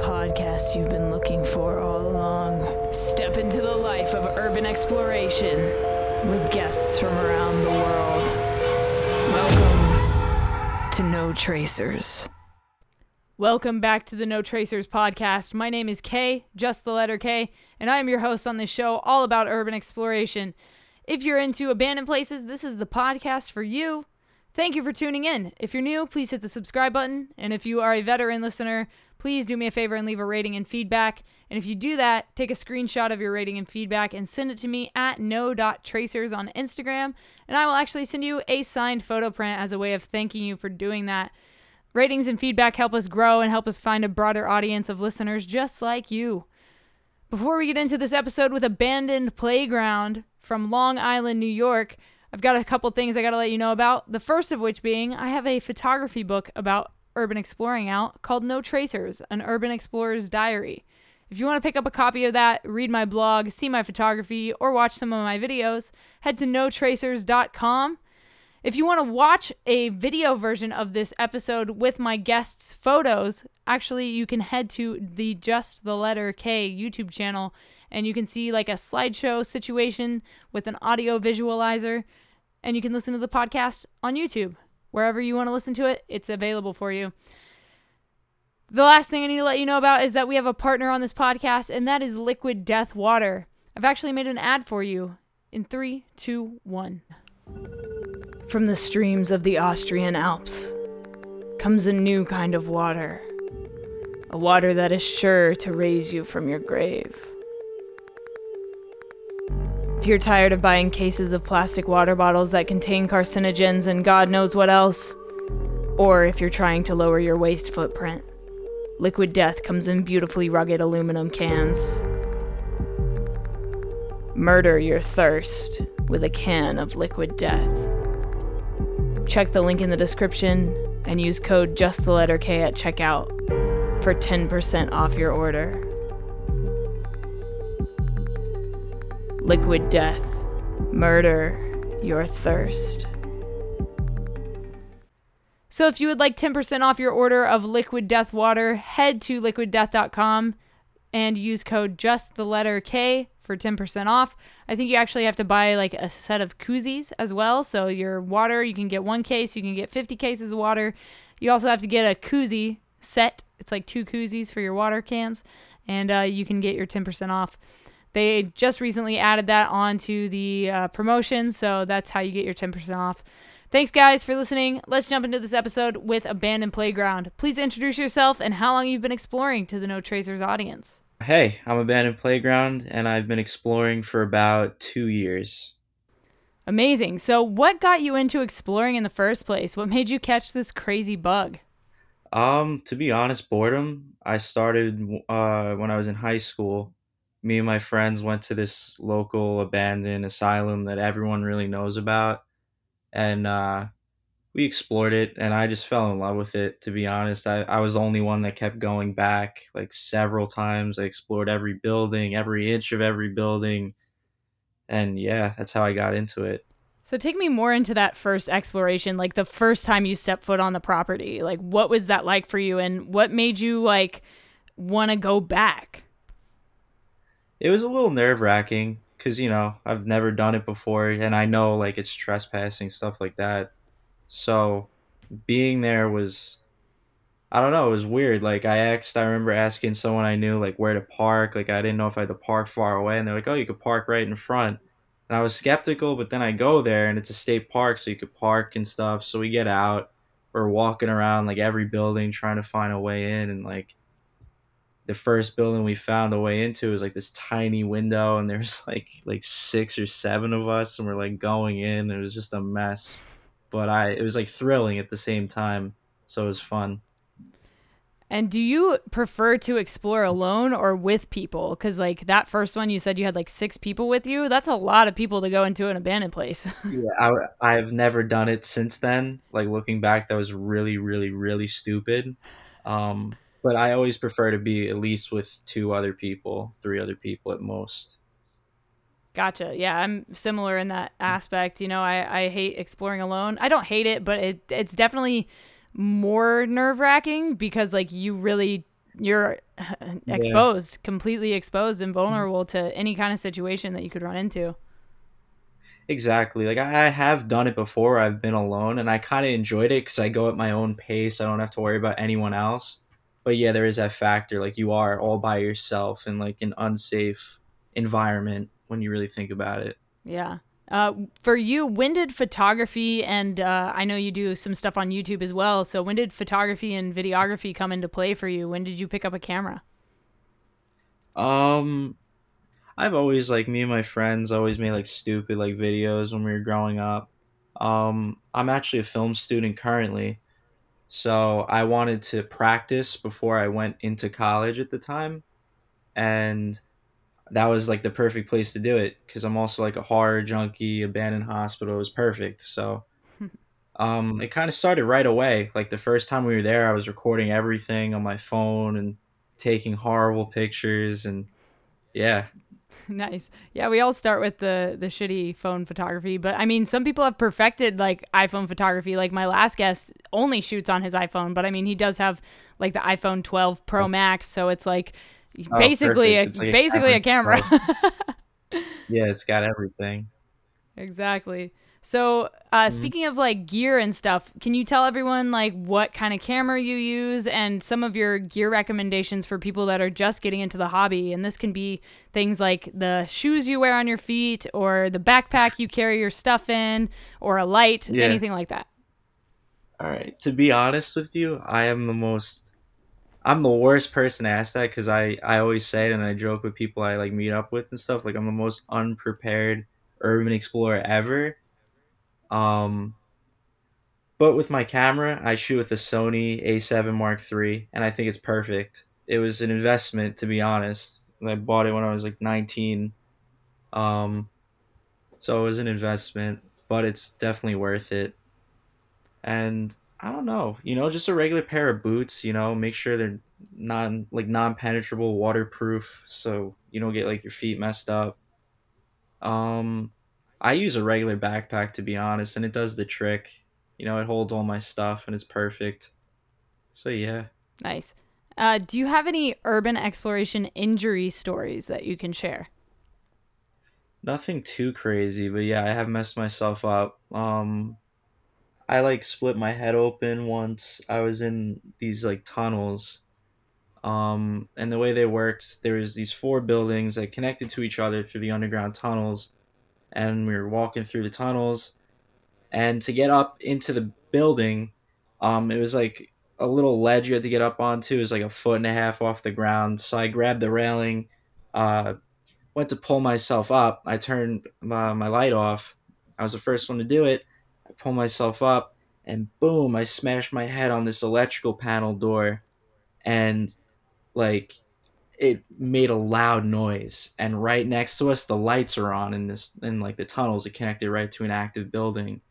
podcast you've been looking for all along. Step into the life of urban exploration with guests from around the world. Welcome to No Tracers. Welcome back to the No Tracers podcast. My name is Kay, just the letter K, and I am your host on this show all about urban exploration. If you're into abandoned places, this is the podcast for you. Thank you for tuning in. If you're new, please hit the subscribe button. And if you are a veteran listener, please do me a favor and leave a rating and feedback. And if you do that, take a screenshot of your rating and feedback and send it to me at no.tracers on Instagram. And I will actually send you a signed photo print as a way of thanking you for doing that. Ratings and feedback help us grow and help us find a broader audience of listeners just like you. Before we get into this episode with Abandoned Playground from Long Island, New York, I've got a couple things I got to let you know about. The first of which being I have a photography book about urban exploring out called No Tracers, an urban explorer's diary. If you want to pick up a copy of that, read my blog, see my photography, or watch some of my videos, head to notracers.com. If you want to watch a video version of this episode with my guests' photos, actually, you can head to the Just the Letter K YouTube channel and you can see like a slideshow situation with an audio visualizer. And you can listen to the podcast on YouTube. Wherever you want to listen to it, it's available for you. The last thing I need to let you know about is that we have a partner on this podcast, and that is Liquid Death Water. I've actually made an ad for you in three, two, one. From the streams of the Austrian Alps comes a new kind of water. A water that is sure to raise you from your grave. If you're tired of buying cases of plastic water bottles that contain carcinogens and God knows what else, or if you're trying to lower your waste footprint, Liquid Death comes in beautifully rugged aluminum cans. Murder your thirst with a can of Liquid Death. Check the link in the description and use code just the letter K at checkout for 10% off your order. Liquid Death. Murder your thirst. So if you would like 10% off your order of Liquid Death water, head to liquiddeath.com and use code just the letter K for 10% off. I think you actually have to buy like a set of koozies as well. So your water, you can get one case, you can get 50 cases of water. You also have to get a koozie set. It's like two koozies for your water cans, and uh, you can get your 10% off. They just recently added that onto the uh, promotion, so that's how you get your 10% off. Thanks, guys, for listening. Let's jump into this episode with Abandoned Playground. Please introduce yourself and how long you've been exploring to the No Tracers audience. Hey, I'm Abandoned Playground, and I've been exploring for about two years. Amazing. So, what got you into exploring in the first place? What made you catch this crazy bug? Um, to be honest, boredom. I started uh, when I was in high school. Me and my friends went to this local abandoned asylum that everyone really knows about, and uh, we explored it. And I just fell in love with it. To be honest, I, I was the only one that kept going back like several times. I explored every building, every inch of every building, and yeah, that's how I got into it. So take me more into that first exploration, like the first time you stepped foot on the property. Like what was that like for you and what made you like want to go back? It was a little nerve-wracking cuz you know, I've never done it before and I know like it's trespassing stuff like that. So being there was I don't know, it was weird. Like I asked I remember asking someone I knew like where to park. Like I didn't know if I had to park far away and they're like, "Oh, you could park right in front." And I was skeptical, but then I go there and it's a state park, so you could park and stuff. So we get out, we're walking around like every building trying to find a way in. And like the first building we found a way into was like this tiny window, and there's like like six or seven of us, and we're like going in. It was just a mess, but I it was like thrilling at the same time, so it was fun. And do you prefer to explore alone or with people? Because, like, that first one, you said you had like six people with you. That's a lot of people to go into an abandoned place. yeah, I, I've never done it since then. Like, looking back, that was really, really, really stupid. Um, but I always prefer to be at least with two other people, three other people at most. Gotcha. Yeah, I'm similar in that mm. aspect. You know, I, I hate exploring alone. I don't hate it, but it it's definitely more nerve wracking because like you really you're exposed, yeah. completely exposed and mm. vulnerable to any kind of situation that you could run into. Exactly. Like I have done it before. I've been alone and I kind of enjoyed it because I go at my own pace. I don't have to worry about anyone else. But yeah, there is that factor. Like you are all by yourself in like an unsafe environment when you really think about it. Yeah. Uh, for you, when did photography and uh, I know you do some stuff on YouTube as well. So when did photography and videography come into play for you? When did you pick up a camera? Um, I've always like me and my friends always made like stupid like videos when we were growing up. Um, I'm actually a film student currently, so I wanted to practice before I went into college at the time, and that was like the perfect place to do it because I'm also like a horror junkie. Abandoned hospital was perfect, so. Um, it kind of started right away. Like the first time we were there, I was recording everything on my phone and taking horrible pictures and yeah, nice. Yeah, we all start with the the shitty phone photography, but I mean, some people have perfected like iPhone photography. Like my last guest only shoots on his iPhone, but I mean, he does have like the iPhone 12 Pro oh. Max, so it's like oh, basically a, like basically a camera. yeah, it's got everything. Exactly. So, uh, mm-hmm. speaking of like gear and stuff, can you tell everyone like what kind of camera you use and some of your gear recommendations for people that are just getting into the hobby? And this can be things like the shoes you wear on your feet, or the backpack you carry your stuff in, or a light, yeah. anything like that. All right. To be honest with you, I am the most. I'm the worst person to ask that because I I always say it and I joke with people I like meet up with and stuff. Like I'm the most unprepared urban explorer ever um, but with my camera, I shoot with a Sony A7 Mark III, and I think it's perfect. It was an investment, to be honest. I bought it when I was like 19. Um, so it was an investment, but it's definitely worth it. And I don't know, you know, just a regular pair of boots, you know, make sure they're non like non-penetrable, waterproof, so you don't get like your feet messed up. Um, I use a regular backpack to be honest, and it does the trick. You know, it holds all my stuff and it's perfect. So yeah. Nice. Uh, do you have any urban exploration injury stories that you can share? Nothing too crazy, but yeah, I have messed myself up. Um, I like split my head open once. I was in these like tunnels. Um, and the way they worked, there was these four buildings that connected to each other through the underground tunnels and we were walking through the tunnels. And to get up into the building, um, it was like a little ledge you had to get up onto. It was like a foot and a half off the ground. So I grabbed the railing, uh, went to pull myself up. I turned my, my light off. I was the first one to do it. I pull myself up, and boom, I smashed my head on this electrical panel door. And like it made a loud noise and right next to us the lights are on in this in like the tunnels. It connected right to an active building.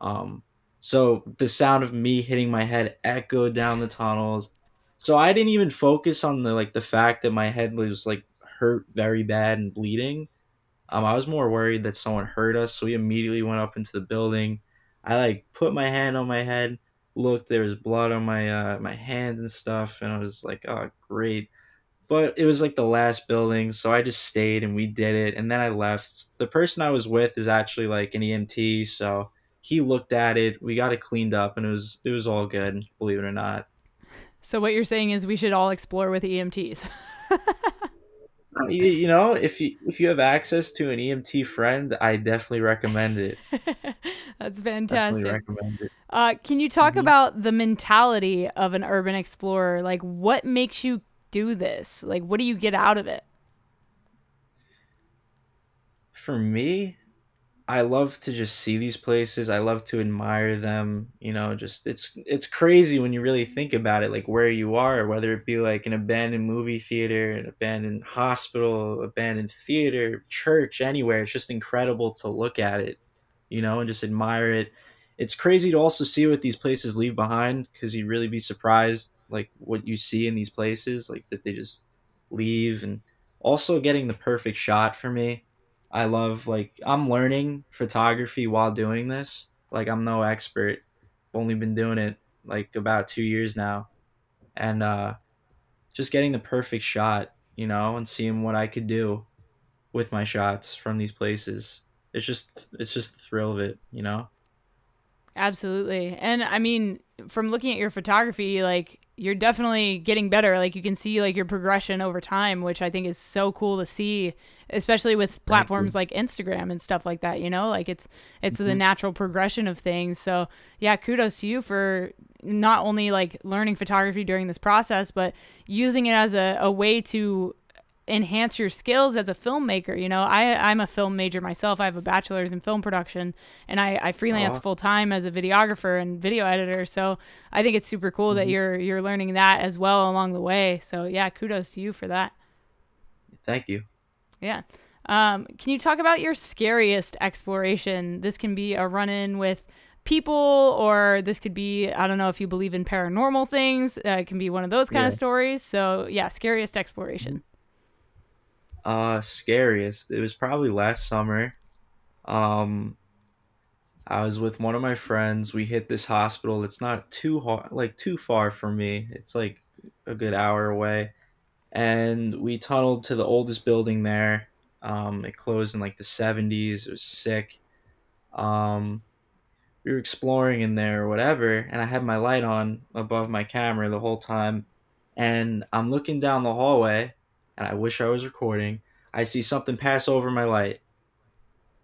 Um so the sound of me hitting my head echoed down the tunnels. So i didn't even focus on the like the fact that my head was like hurt very bad and bleeding. Um i was more worried that someone hurt us so we immediately went up into the building. I like put my hand on my head looked there was blood on my uh my hands and stuff and i was like oh great but it was like the last building so i just stayed and we did it and then i left. The person i was with is actually like an emt so he looked at it we got it cleaned up and it was it was all good believe it or not. So what you're saying is we should all explore with emts you, you know if you if you have access to an emt friend i definitely recommend it. That's fantastic. it. uh, can you talk mm-hmm. about the mentality of an urban explorer? Like what makes you do this? Like, what do you get out of it? For me, I love to just see these places. I love to admire them. You know, just it's it's crazy when you really think about it, like where you are, whether it be like an abandoned movie theater, an abandoned hospital, abandoned theater, church, anywhere. It's just incredible to look at it, you know, and just admire it it's crazy to also see what these places leave behind because you'd really be surprised like what you see in these places like that they just leave and also getting the perfect shot for me i love like i'm learning photography while doing this like i'm no expert I've only been doing it like about two years now and uh just getting the perfect shot, you know, and seeing what I could do with my shots from these places. It's just it's just the thrill of it, you know. Absolutely. And I mean, from looking at your photography, like you're definitely getting better. Like you can see like your progression over time, which I think is so cool to see, especially with platforms like Instagram and stuff like that, you know? Like it's it's mm-hmm. the natural progression of things. So, yeah, kudos to you for not only like learning photography during this process, but using it as a, a way to enhance your skills as a filmmaker. You know, I I'm a film major myself. I have a bachelor's in film production, and I I freelance full time as a videographer and video editor. So I think it's super cool mm-hmm. that you're you're learning that as well along the way. So yeah, kudos to you for that. Thank you. Yeah. Um, can you talk about your scariest exploration? This can be a run in with people, or this could be, I don't know if you believe in paranormal things. Uh, it can be one of those kind yeah. of stories. So, yeah, scariest exploration. Uh, scariest. It was probably last summer. Um, I was with one of my friends. We hit this hospital. It's not too hard, like too far from me. It's like a good hour away, and we tunneled to the oldest building there. Um, it closed in like the '70s. It was sick. Um, we were exploring in there or whatever, and I had my light on above my camera the whole time, and I'm looking down the hallway and I wish I was recording, I see something pass over my light.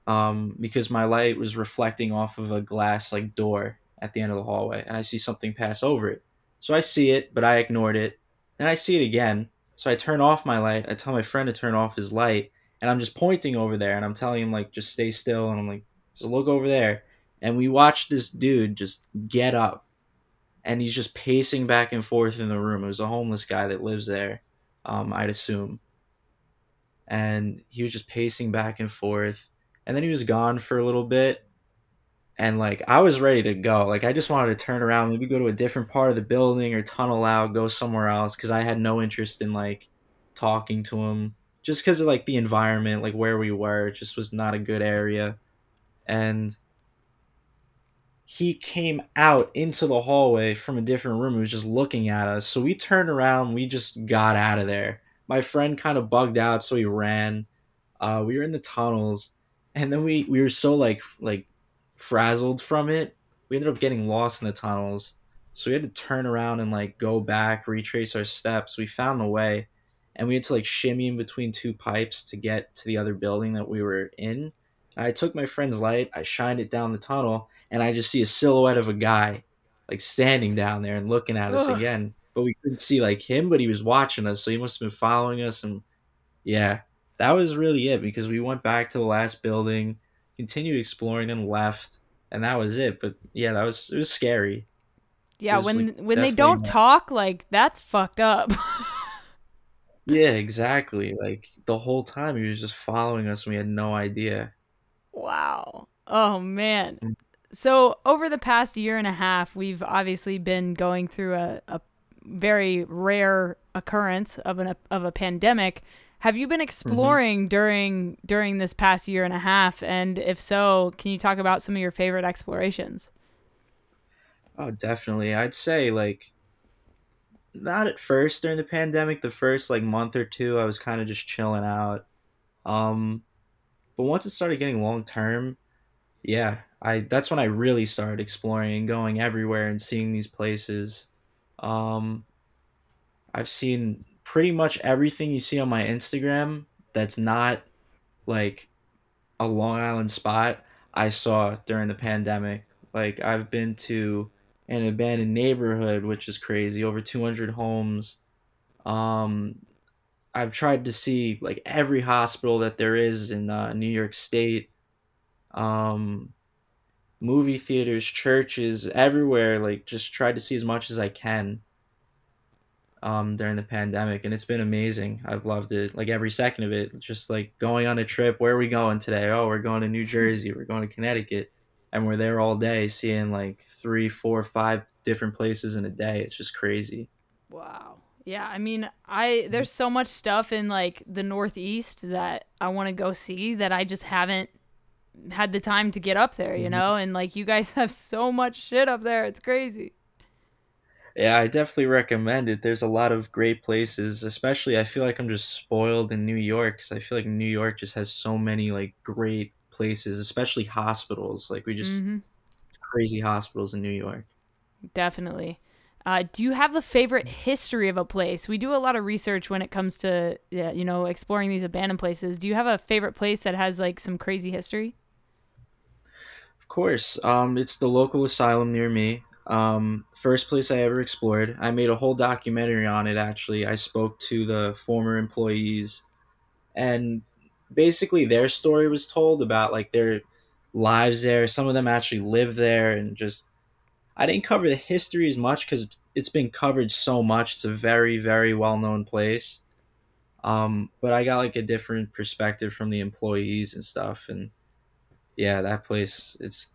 Um, because my light was reflecting off of a glass like door at the end of the hallway, and I see something pass over it. So I see it, but I ignored it. Then I see it again. So I turn off my light. I tell my friend to turn off his light, and I'm just pointing over there, and I'm telling him like just stay still, and I'm like just look over there. And we watch this dude just get up, and he's just pacing back and forth in the room. It was a homeless guy that lives there um, I'd assume. And he was just pacing back and forth. And then he was gone for a little bit. And like I was ready to go. Like I just wanted to turn around, maybe go to a different part of the building or tunnel out, go somewhere else because I had no interest in like talking to him just because of like the environment, like where we were, just was not a good area. And he came out into the hallway from a different room. He was just looking at us. So we turned around. We just got out of there. My friend kind of bugged out, so he ran. Uh, we were in the tunnels, and then we we were so like like frazzled from it. We ended up getting lost in the tunnels. So we had to turn around and like go back, retrace our steps. We found the way, and we had to like shimmy in between two pipes to get to the other building that we were in. And I took my friend's light, I shined it down the tunnel, and I just see a silhouette of a guy like standing down there and looking at us Ugh. again. But we couldn't see like him, but he was watching us, so he must have been following us. And yeah, that was really it because we went back to the last building, continued exploring, and left, and that was it. But yeah, that was it was scary. Yeah, was, when like, when they don't not... talk, like that's fucked up. yeah, exactly. Like the whole time he was just following us, and we had no idea. Wow. Oh man. Mm. So, over the past year and a half, we've obviously been going through a, a very rare occurrence of an of a pandemic. Have you been mm-hmm. exploring mm-hmm. during during this past year and a half? And if so, can you talk about some of your favorite explorations? Oh, definitely. I'd say like not at first during the pandemic. The first like month or two, I was kind of just chilling out. Um, but once it started getting long term, yeah, I that's when I really started exploring and going everywhere and seeing these places. Um, I've seen pretty much everything you see on my Instagram that's not like a Long Island spot I saw during the pandemic. Like I've been to an abandoned neighborhood, which is crazy, over 200 homes. Um, I've tried to see like every hospital that there is in uh, New York State. Um, movie theaters, churches, everywhere. Like just tried to see as much as I can um, during the pandemic, and it's been amazing. I've loved it, like every second of it. Just like going on a trip. Where are we going today? Oh, we're going to New Jersey. We're going to Connecticut, and we're there all day, seeing like three, four, five different places in a day. It's just crazy. Wow. Yeah, I mean, I there's so much stuff in like the Northeast that I want to go see that I just haven't had the time to get up there, you mm-hmm. know? And like you guys have so much shit up there. It's crazy. Yeah, I definitely recommend it. There's a lot of great places, especially I feel like I'm just spoiled in New York because I feel like New York just has so many like great places, especially hospitals. Like we just hmm crazy hospitals in New York. Definitely. Uh, do you have a favorite history of a place? We do a lot of research when it comes to, you know, exploring these abandoned places. Do you have a favorite place that has like some crazy history? Of course, um, it's the local asylum near me. Um, first place I ever explored. I made a whole documentary on it. Actually, I spoke to the former employees, and basically their story was told about like their lives there. Some of them actually live there, and just I didn't cover the history as much because it's been covered so much. It's a very, very well known place. Um, but I got like a different perspective from the employees and stuff, and yeah, that place it's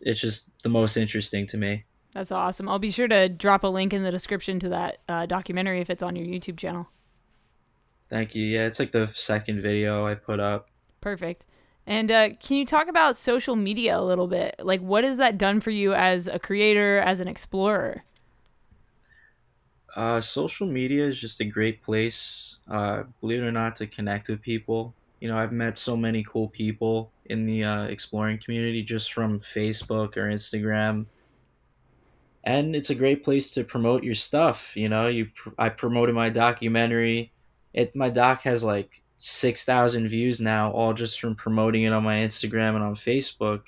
it's just the most interesting to me. That's awesome. I'll be sure to drop a link in the description to that uh, documentary if it's on your YouTube channel. Thank you. Yeah, it's like the second video I put up. Perfect. And uh, can you talk about social media a little bit? Like, what has that done for you as a creator, as an explorer? Uh, social media is just a great place, uh, believe it or not, to connect with people. You know, I've met so many cool people in the uh, exploring community just from Facebook or Instagram, and it's a great place to promote your stuff. You know, you pr- I promoted my documentary. It my doc has like six thousand views now, all just from promoting it on my Instagram and on Facebook.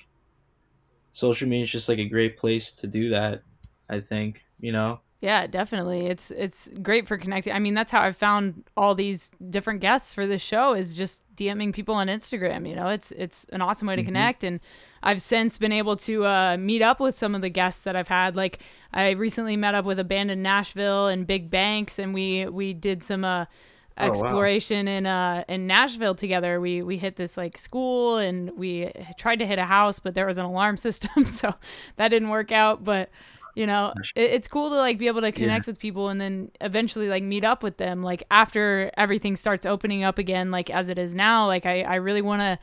Social media is just like a great place to do that. I think you know. Yeah, definitely. It's it's great for connecting. I mean, that's how I've found all these different guests for this show is just DMing people on Instagram. You know, it's it's an awesome way to hmm connect. And I've since been able to uh, meet up with some of the guests that I've had. Like I recently met up with Abandoned Nashville and Big Banks, and we we did some uh, Oh wow. exploration in uh in Nashville together. We we hit this like school and we tried to hit a house, but there was an alarm system, so that didn't work out. But you know, it, it's cool to like be able to Yeah. connect with people and then eventually like meet up with them like after everything starts opening up again, like as it is now. Like I I really want to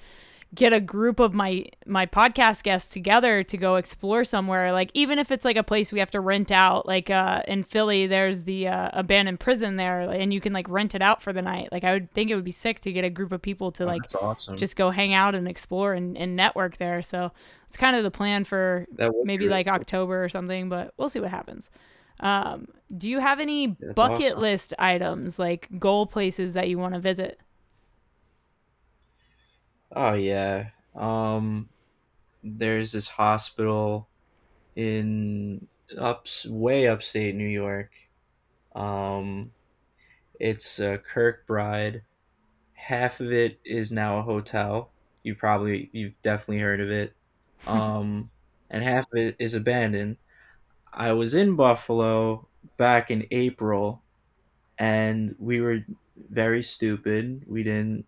get a group of my my podcast guests together to go explore somewhere like even if it's like a place we have to rent out like uh in Philly there's the uh, abandoned prison there and you can like rent it out for the night like I would think it would be sick to get a group of people to Oh, like awesome. just go hang out and explore and, and network there so it's kind of the plan for That would be maybe like. October or something but we'll see what happens um do you have any That's bucket awesome. list items like goal places that you want to visit Oh yeah. Um, there's this hospital in ups way upstate New York. Um, it's uh, Kirkbride. Half of it is now a hotel. You probably you've definitely heard of it. Um, and half of it is abandoned. I was in Buffalo back in April, and we were very stupid. We didn't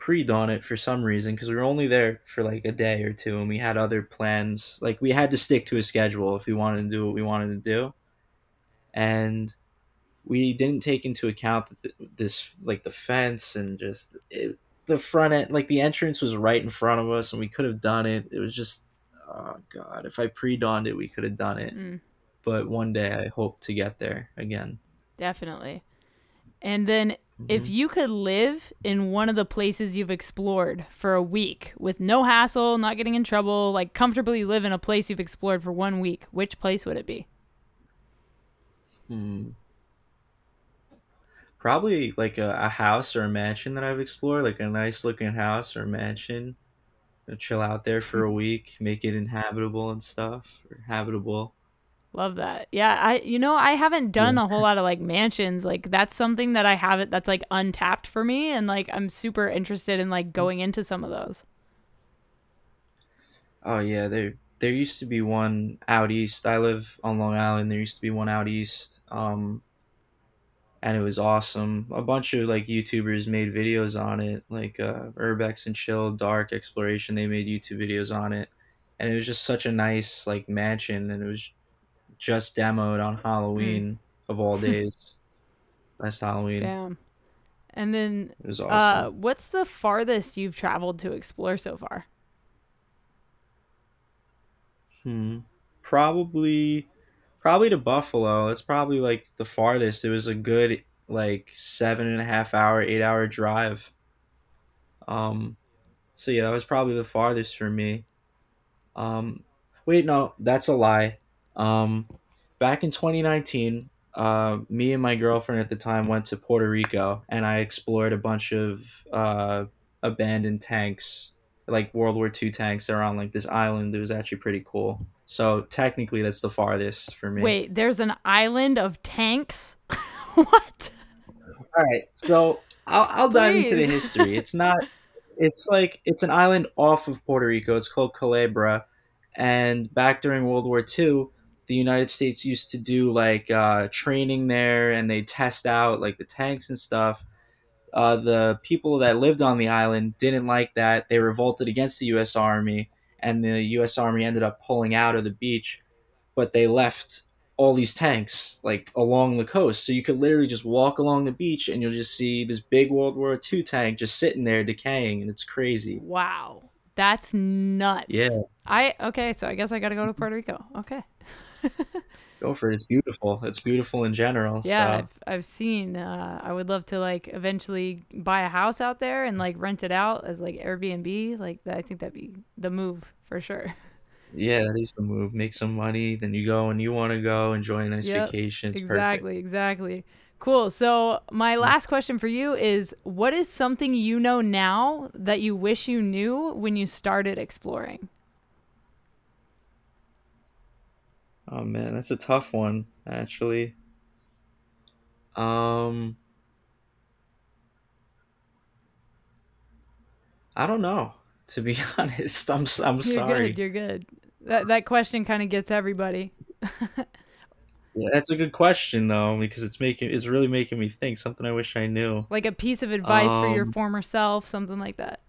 pre-dawn it for some reason because we were only there for like a day or two and we had other plans. Like we had to stick to a schedule if we wanted to do what we wanted to do. And we didn't take into account that this like the fence and just it, the front end like the entrance was right in front of us and we could have done it. It was just oh god if i pre-dawned it we could have done it. Mm, but one day i hope to get there again. Definitely. And then if hmm you could live in one of the places you've explored for a week with no hassle, not getting in trouble, like comfortably live in a place you've explored for one week, which place would it be? hmm Probably like a, a house or a mansion that I've explored, like a nice looking house or mansion. I'll chill out there for a week, make it inhabitable and stuff, or habitable. Love that. Yeah, I you know, I haven't done a whole lot of like mansions. Like that's something that I haven't that's like untapped for me and like I'm super interested in like going into some of those. Oh yeah, there there used to be one out east. I live on Long Island. There used to be one out east, um, and it was awesome. A bunch of like YouTubers made videos on it, like uh, Urbex and Chill, Dark Exploration. They made YouTube videos on it, and it was just such a nice like mansion, and it was just demoed on Mm. Halloween of all days. Last Halloween. Damn. And then It was uh what's the farthest you've traveled to explore so far? Hmm. Probably Probably to Buffalo. It's probably like the farthest. It was a good like seven and a half hour, eight hour drive. Um, so yeah, that was probably the farthest for me. Um, wait, no, that's a lie. Um, back in 2019, uh, me and my girlfriend at the time went to Puerto Rico, and I explored a bunch of uh, abandoned tanks, like World War II tanks. They're on like this island. It was actually pretty cool. So technically, that's the farthest for me. Wait, there's an island of tanks? what? All right, so I'll, I'll dive into the history. It's not. It's like it's an island off of Puerto Rico. It's called Culebra, and back during World War II, the United States used to do like uh, training there, and they test out like the tanks and stuff. Uh, the people that lived on the island didn't like that. They revolted against the U.S. Army, and the U.S. Army ended up pulling out of the beach. But they left all these tanks like along the coast, so you could literally just walk along the beach, and you'll just see this big World War II tank just sitting there decaying, and it's crazy. Wow. That's nuts. Yeah. I okay, so I guess I got to go to Puerto Rico. Okay. Go for it. It's beautiful. It's beautiful in general. Yeah, So. I've, I've seen. Uh, I would love to like eventually buy a house out there and like rent it out as like Airbnb. Like that, I think that'd be the move for sure. Yeah, that is the move. Make some money, then you go and you want to go enjoy a nice Yep, vacation. It's exactly, perfect. exactly. Cool. So my last question for you is: What is something you know now that you wish you knew when you started exploring? Oh man, that's a tough one, actually. Um, I don't know. To be honest, I'm I'm You're sorry. good. You're good. That that question kind of gets everybody. Yeah, that's a good question though, because it's making it's really making me think. Something I wish I knew. Like a piece of advice for your Um, former self, something like that.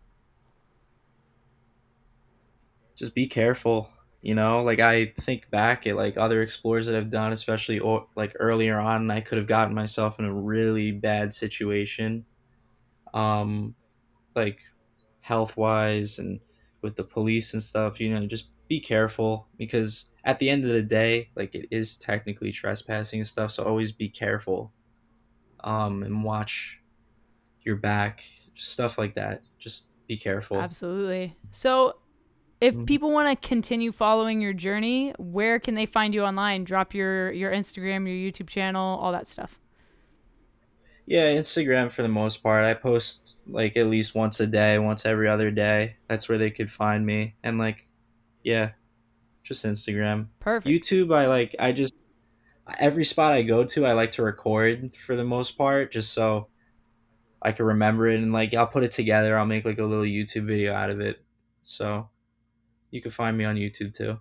Just be careful. You know, like I think back at like other explores that I've done, especially o- like earlier on, I could have gotten myself in a really bad situation. Um, like health wise and with the police and stuff, you know, just be careful because at the end of the day, like it is technically trespassing and stuff, so always be careful. Um, and watch your back, stuff like that. Just be careful. Absolutely. So, if Mhm. people want to continue following your journey, where can they find you online? Drop your your Instagram, your YouTube channel, all that stuff. Yeah, Instagram for the most part. I post like at least once a day, once every other day. That's where they could find me. And like, yeah, just Instagram. Perfect. YouTube, I like, I just, every spot I go to, I like to record for the most part, just so I can remember it. And like, I'll put it together. I'll make like a little YouTube video out of it. So you can find me on YouTube too.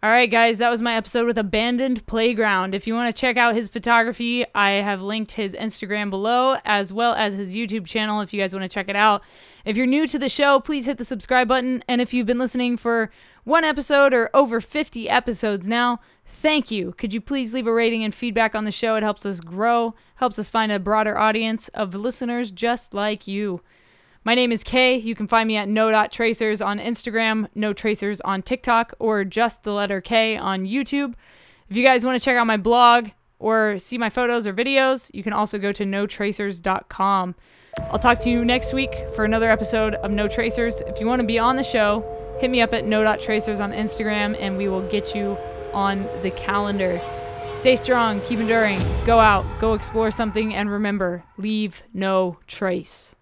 All right, guys, that was my episode with Abandoned Playground. If you want to check out his photography, I have linked his Instagram below as well as his YouTube channel if you guys want to check it out. If you're new to the show, please hit the subscribe button. And if you've been listening for one episode or over 50 episodes now, thank you. Could you please leave a rating and feedback on the show? It helps us grow, helps us find a broader audience of listeners just like you. My name is Kay. You can find me at no.tracers on Instagram, no tracers on TikTok, or just the letter K on YouTube. If you guys want to check out my blog or see my photos or videos, you can also go to notracers.com. I'll talk to you next week for another episode of No Tracers. If you want to be on the show, hit me up at no.tracers on Instagram and we will get you on the calendar. Stay strong, keep enduring, go out, go explore something, and remember, leave no trace.